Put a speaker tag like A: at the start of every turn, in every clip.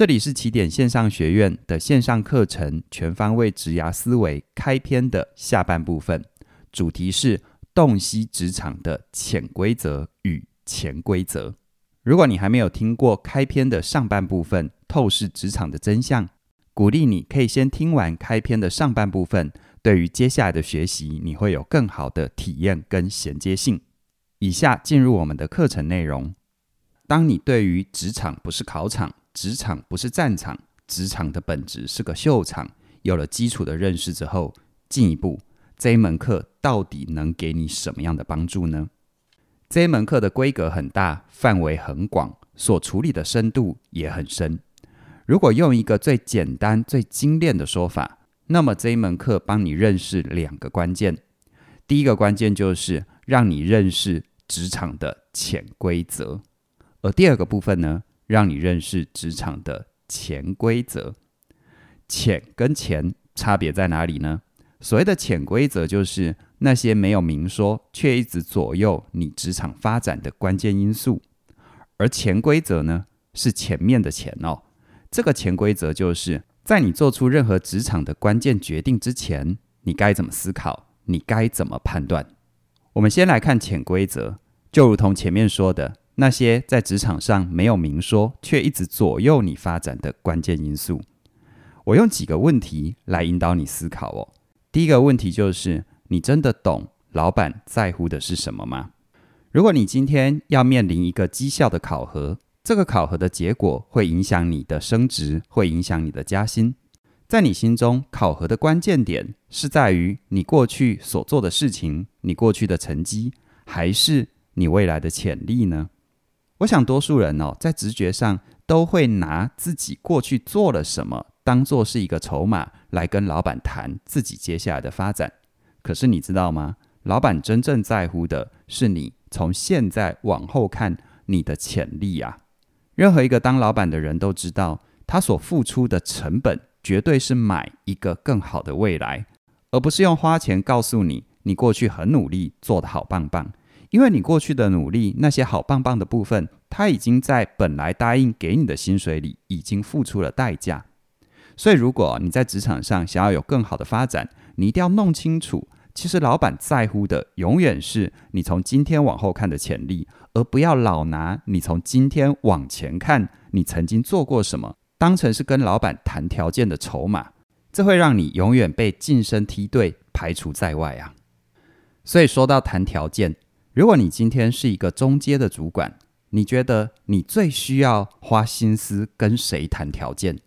A: 这里是起点线上学院的线上课程，全方位职涯思维开篇的下半部分，主题是洞悉职场的潜规则与潜规则。如果你还没有听过开篇的上半部分，透视职场的真相，鼓励你可以先听完开篇的上半部分，对于接下来的学习，你会有更好的体验跟衔接性。以下进入我们的课程内容。当你对于职场不是考场，职场不是战场，职场的本质是个秀场。有了基础的认识之后，进一步，这一门课到底能给你什么样的帮助呢？这一门课的规格很大，范围很广，所处理的深度也很深。如果用一个最简单、最精炼的说法，那么这一门课帮你认识两个关键。第一个关键就是让你认识职场的潜规则，而第二个部分呢，让你认识职场的潜规则，潜跟潜差别在哪里呢？所谓的潜规则，就是那些没有明说却一直左右你职场发展的关键因素；而潜规则呢，是前面的潜哦。这个潜规则就是在你做出任何职场的关键决定之前，你该怎么思考，你该怎么判断。我们先来看潜规则，就如同前面说的。那些在职场上没有明说，却一直左右你发展的关键因素，我用几个问题来引导你思考哦。第一个问题就是：你真的懂老板在乎的是什么吗？如果你今天要面临一个绩效的考核，这个考核的结果会影响你的升职，会影响你的加薪。在你心中，考核的关键点是在于你过去所做的事情，你过去的成绩，还是你未来的潜力呢？我想，多数人哦，在直觉上都会拿自己过去做了什么当做是一个筹码，来跟老板谈自己接下来的发展。可是你知道吗？老板真正在乎的是你从现在往后看你的潜力啊！任何一个当老板的人都知道，他所付出的成本绝对是买一个更好的未来，而不是用花钱告诉你你过去很努力，做得好棒棒。因为你过去的努力，那些好棒棒的部分，他已经在本来答应给你的薪水里已经付出了代价。所以，如果你在职场上想要有更好的发展，你一定要弄清楚，其实老板在乎的永远是你从今天往后看的潜力，而不要老拿你从今天往前看你曾经做过什么，当成是跟老板谈条件的筹码，这会让你永远被晋升梯队排除在外啊。所以说到谈条件。如果你今天是一个中阶的主管，你觉得你最需要花心思跟谁谈条件？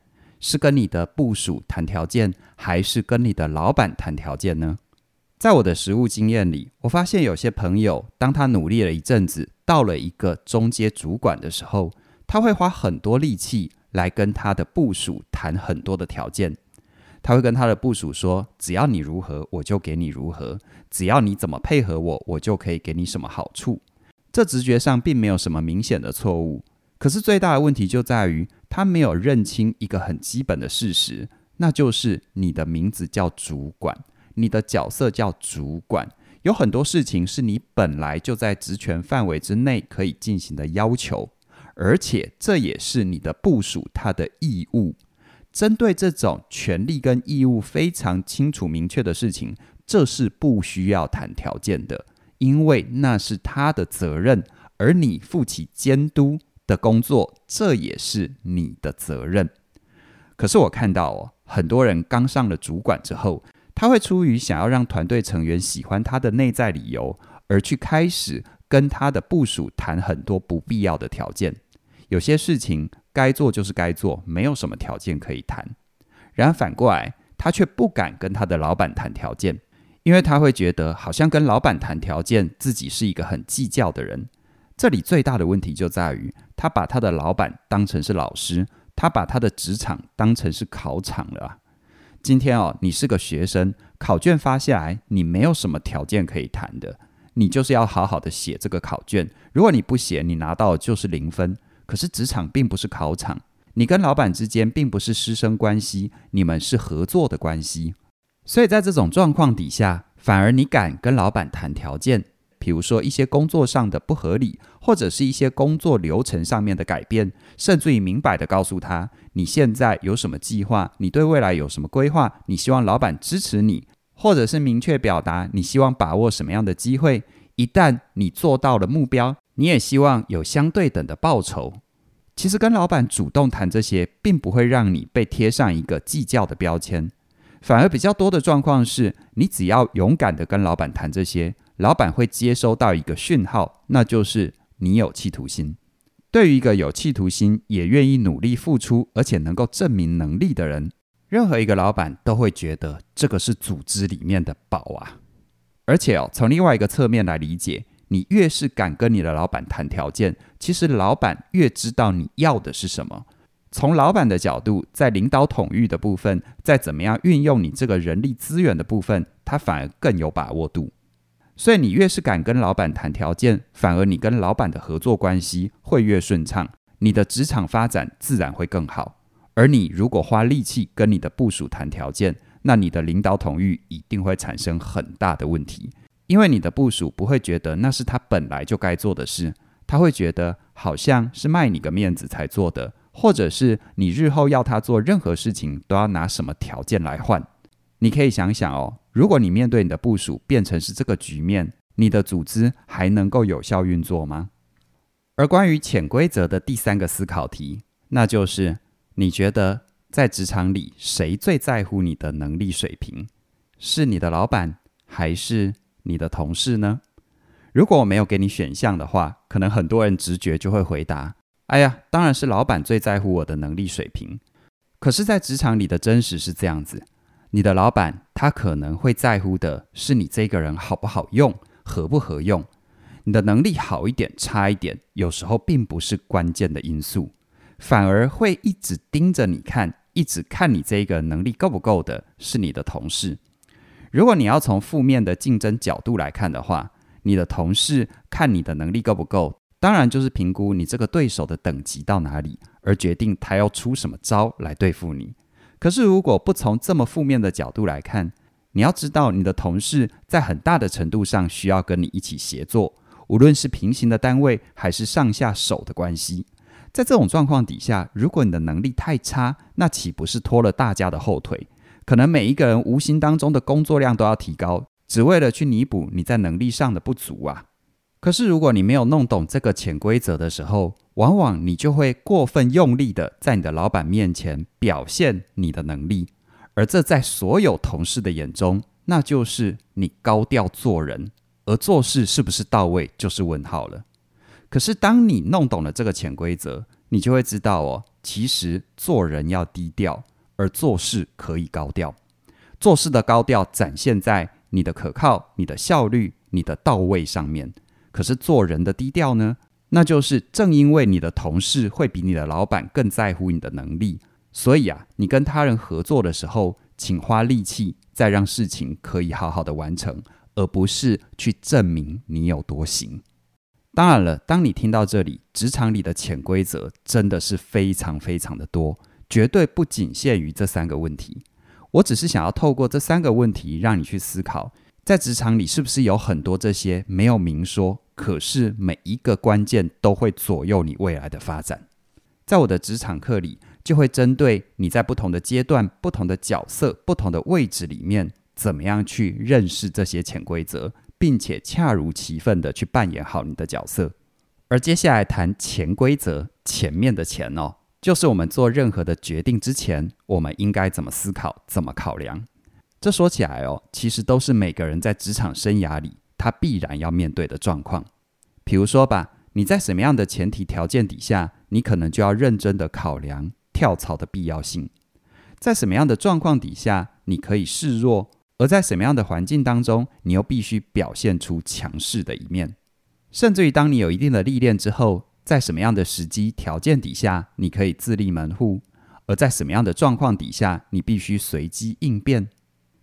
A: 是跟你的部属谈条件，还是跟你的老板谈条件呢？在我的实务经验里，我发现有些朋友，当他努力了一阵子，到了一个中阶主管的时候，他会花很多力气来跟他的部属谈很多的条件。他会跟他的部属说：“只要你如何，我就给你如何；只要你怎么配合我，我就可以给你什么好处。”这直觉上并没有什么明显的错误，可是最大的问题就在于他没有认清一个很基本的事实，那就是你的名字叫主管，你的角色叫主管，有很多事情是你本来就在职权范围之内可以进行的要求，而且这也是你的部属他的义务。针对这种权利跟义务非常清楚明确的事情，这是不需要谈条件的，因为那是他的责任，而你负起监督的工作，这也是你的责任。可是我看到哦，很多人刚上了主管之后，他会出于想要让团队成员喜欢他的内在理由，而去开始跟他的部属谈很多不必要的条件，有些事情。该做就是该做，没有什么条件可以谈。然而反过来，他却不敢跟他的老板谈条件，因为他会觉得好像跟老板谈条件，自己是一个很计较的人。这里最大的问题就在于，他把他的老板当成是老师，他把他的职场当成是考场了啊。今天哦，你是个学生，考卷发下来，你没有什么条件可以谈的，你就是要好好的写这个考卷。如果你不写，你拿到就是零分。可是职场并不是考场，你跟老板之间并不是师生关系，你们是合作的关系。所以在这种状况底下，反而你敢跟老板谈条件，比如说一些工作上的不合理，或者是一些工作流程上面的改变，甚至于明白地告诉他你现在有什么计划，你对未来有什么规划，你希望老板支持你，或者是明确表达你希望把握什么样的机会。一旦你做到了目标，你也希望有相对等的报酬。其实跟老板主动谈这些，并不会让你被贴上一个计较的标签。反而比较多的状况是，你只要勇敢的跟老板谈这些，老板会接收到一个讯号，那就是你有企图心。对于一个有企图心，也愿意努力付出，而且能够证明能力的人，任何一个老板都会觉得这个是组织里面的宝啊。而且哦，从另外一个侧面来理解，你越是敢跟你的老板谈条件，其实老板越知道你要的是什么。从老板的角度，在领导统御的部分，在怎么样运用你这个人力资源的部分，他反而更有把握度。所以你越是敢跟老板谈条件，反而你跟老板的合作关系会越顺畅，你的职场发展自然会更好。而你如果花力气跟你的部属谈条件，那你的领导统御一定会产生很大的问题，因为你的部属不会觉得那是他本来就该做的事，他会觉得好像是卖你个面子才做的。或者是你日后要他做任何事情都要拿什么条件来换？你可以想想哦，如果你面对你的部属变成是这个局面，你的组织还能够有效运作吗？而关于潜规则的第三个思考题，那就是你觉得在职场里谁最在乎你的能力水平？是你的老板还是你的同事呢？如果我没有给你选项的话，可能很多人直觉就会回答。哎呀，当然是老板最在乎我的能力水平。可是，在职场里的真实是这样子：你的老板他可能会在乎的是你这个人好不好用、合不合用。你的能力好一点、差一点，有时候并不是关键的因素，反而会一直盯着你看，一直看你这个能力够不够的是你的同事。如果你要从负面的竞争角度来看的话，你的同事看你的能力够不够。当然，就是评估你这个对手的等级到哪里，而决定他要出什么招来对付你。可是，如果不从这么负面的角度来看，你要知道，你的同事在很大的程度上需要跟你一起协作，无论是平行的单位还是上下手的关系。在这种状况底下，如果你的能力太差，那岂不是拖了大家的后腿？可能每一个人无形当中的工作量都要提高，只为了去弥补你在能力上的不足啊。可是，如果你没有弄懂这个潜规则的时候，往往你就会过分用力的在你的老板面前表现你的能力，而这在所有同事的眼中，那就是你高调做人，而做事是不是到位就是问号了。可是，当你弄懂了这个潜规则，你就会知道哦，其实做人要低调，而做事可以高调。做事的高调展现在你的可靠、你的效率、你的到位上面。可是做人的低调呢？那就是正因为你的同事会比你的老板更在乎你的能力，所以啊，你跟他人合作的时候，请花力气再让事情可以好好的完成，而不是去证明你有多行。当然了，当你听到这里，职场里的潜规则真的是非常非常的多，绝对不仅限于这三个问题。我只是想要透过这三个问题，让你去思考。在职场里，是不是有很多这些没有明说，可是每一个关键都会左右你未来的发展？在我的职场课里，就会针对你在不同的阶段、不同的角色、不同的位置里面，怎么样去认识这些潜规则，并且恰如其分地去扮演好你的角色。而接下来谈潜规则，前面的潜哦，就是我们做任何的决定之前，我们应该怎么思考、怎么考量。这说起来哦，其实都是每个人在职场生涯里他必然要面对的状况。比如说吧，你在什么样的前提条件底下，你可能就要认真的考量跳槽的必要性；在什么样的状况底下，你可以示弱；而在什么样的环境当中，你又必须表现出强势的一面。甚至于当你有一定的历练之后，在什么样的时机条件底下，你可以自立门户；而在什么样的状况底下，你必须随机应变。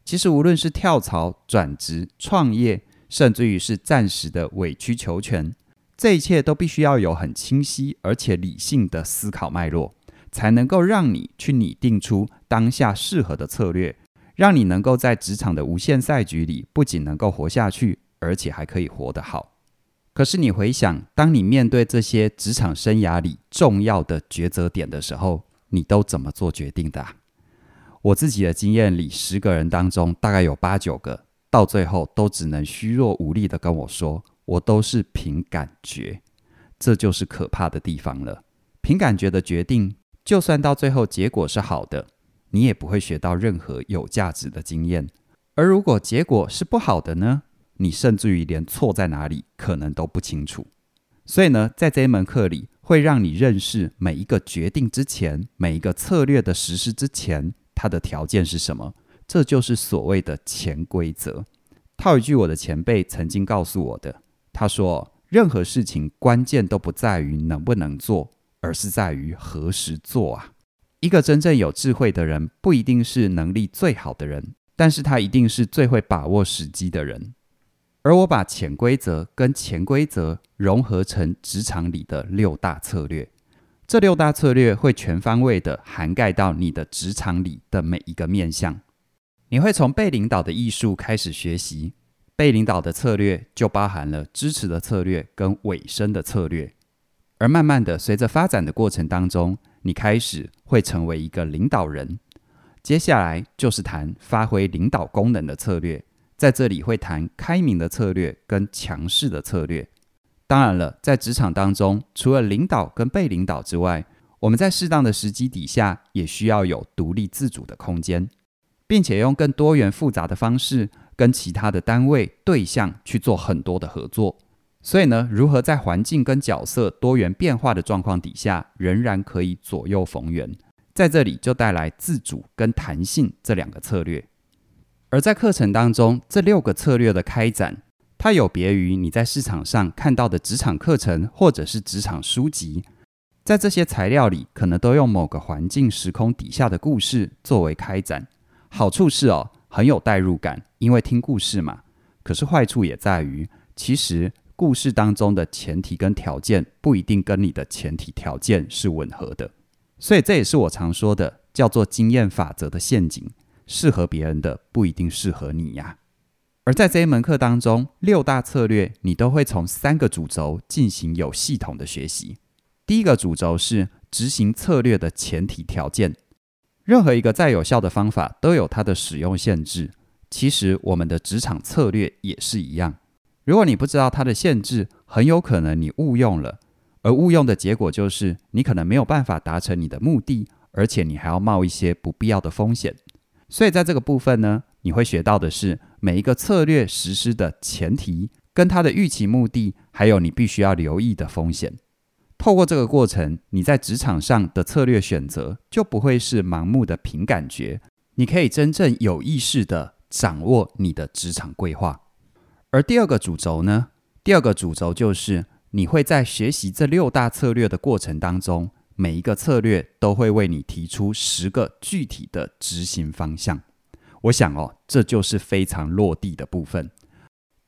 A: 其实，无论是跳槽、转职、创业，甚至于是暂时的委曲求全，这一切都必须要有很清晰而且理性的思考脉络，才能够让你去拟定出当下适合的策略，让你能够在职场的无限赛局里，不仅能够活下去，而且还可以活得好。可是你回想，当你面对这些职场生涯里重要的抉择点的时候，你都怎么做决定的啊？我自己的经验里，十个人当中大概有八九个，到最后都只能虚弱无力的跟我说：“我都是凭感觉。”这就是可怕的地方了。凭感觉的决定，就算到最后结果是好的，你也不会学到任何有价值的经验。而如果结果是不好的呢？你甚至于连错在哪里可能都不清楚。所以呢，在这一门课里，会让你认识每一个决定之前，每一个策略的实施之前，它的条件是什么？这就是所谓的潜规则。套一句我的前辈曾经告诉我的，他说：“任何事情关键都不在于能不能做，而是在于何时做啊。”一个真正有智慧的人，不一定是能力最好的人。但是他一定是最会把握时机的人，而我把潜规则跟潜规则融合成职场里的六大策略，这六大策略会全方位的涵盖到你的职场里的每一个面向。你会从被领导的艺术开始学习，被领导的策略就包含了支持的策略跟尾声的策略，而慢慢的随着发展的过程当中，你开始会成为一个领导人。接下来就是谈发挥领导功能的策略，在这里会谈开明的策略跟强势的策略。当然了，在职场当中，除了领导跟被领导之外，我们在适当的时机底下，也需要有独立自主的空间，并且用更多元复杂的方式跟其他的单位对象去做很多的合作。所以呢，如何在环境跟角色多元变化的状况底下，仍然可以左右逢源？在这里就带来自主跟弹性这两个策略，而在课程当中，这六个策略的开展，它有别于你在市场上看到的职场课程或者是职场书籍，在这些材料里，可能都用某个环境时空底下的故事作为开展。好处是哦，很有代入感，因为听故事嘛。可是坏处也在于，其实故事当中的前提跟条件不一定跟你的前提条件是吻合的。所以这也是我常说的，叫做经验法则的陷阱。适合别人的不一定适合你呀。而在这一门课当中，六大策略你都会从三个主轴进行有系统的学习。第一个主轴是执行策略的前提条件。任何一个再有效的方法都有它的使用限制。其实我们的职场策略也是一样。如果你不知道它的限制，很有可能你误用了。而误用的结果就是，你可能没有办法达成你的目的，而且你还要冒一些不必要的风险。所以在这个部分呢，你会学到的是每一个策略实施的前提，跟它的预期目的，还有你必须要留意的风险。透过这个过程，你在职场上的策略选择就不会是盲目的凭感觉，你可以真正有意识地掌握你的职场规划。而第二个主轴呢，第二个主轴就是。你会在学习这六大策略的过程当中，每一个策略都会为你提出十个具体的执行方向。我想哦，这就是非常落地的部分。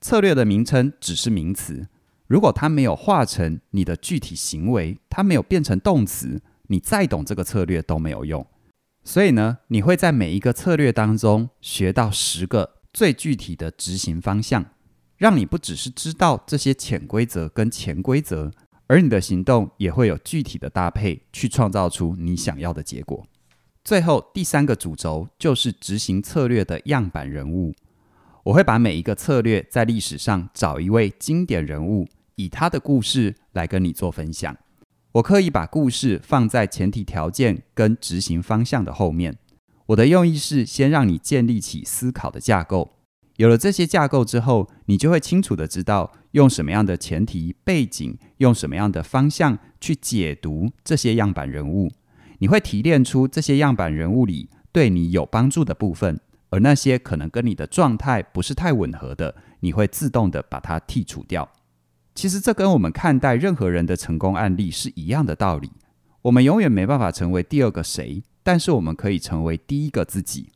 A: 策略的名称只是名词，如果它没有化成你的具体行为，它没有变成动词，你再懂这个策略都没有用。所以呢，你会在每一个策略当中学到十个最具体的执行方向。让你不只是知道这些潜规则跟潜规则，而你的行动也会有具体的搭配，去创造出你想要的结果。最后第三个主轴就是执行策略的样板人物。我会把每一个策略在历史上找一位经典人物，以他的故事来跟你做分享。我刻意把故事放在前提条件跟执行方向的后面。我的用意是先让你建立起思考的架构。有了这些架构之后，你就会清楚地知道用什么样的前提背景，用什么样的方向去解读这些样板人物。你会提炼出这些样板人物里对你有帮助的部分，而那些可能跟你的状态不是太吻合的，你会自动地把它剔除掉。其实这跟我们看待任何人的成功案例是一样的道理。我们永远没办法成为第二个谁，但是我们可以成为第一个自己。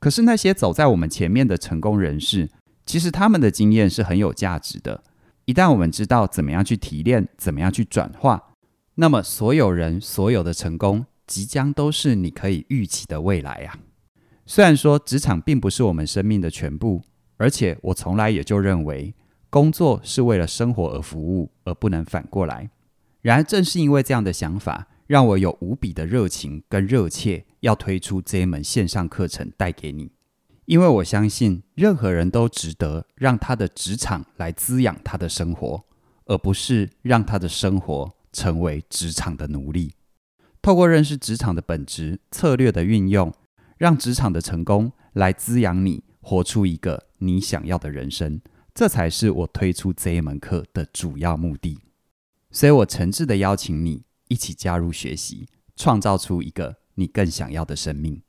A: 可是那些走在我们前面的成功人士，其实他们的经验是很有价值的。一旦我们知道怎么样去提炼，怎么样去转化，那么所有人所有的成功，即将都是你可以预期的未来啊！虽然说职场并不是我们生命的全部，而且我从来也就认为，工作是为了生活而服务，而不能反过来。然而，正是因为这样的想法，让我有无比的热情跟热切，要推出这一门线上课程带给你。因为我相信，任何人都值得让他的职场来滋养他的生活，而不是让他的生活成为职场的奴隶。透过认识职场的本质、策略的运用，让职场的成功来滋养你，活出一个你想要的人生。这才是我推出这一门课的主要目的。所以我诚挚的邀请你一起加入学习，创造出一个你更想要的生命。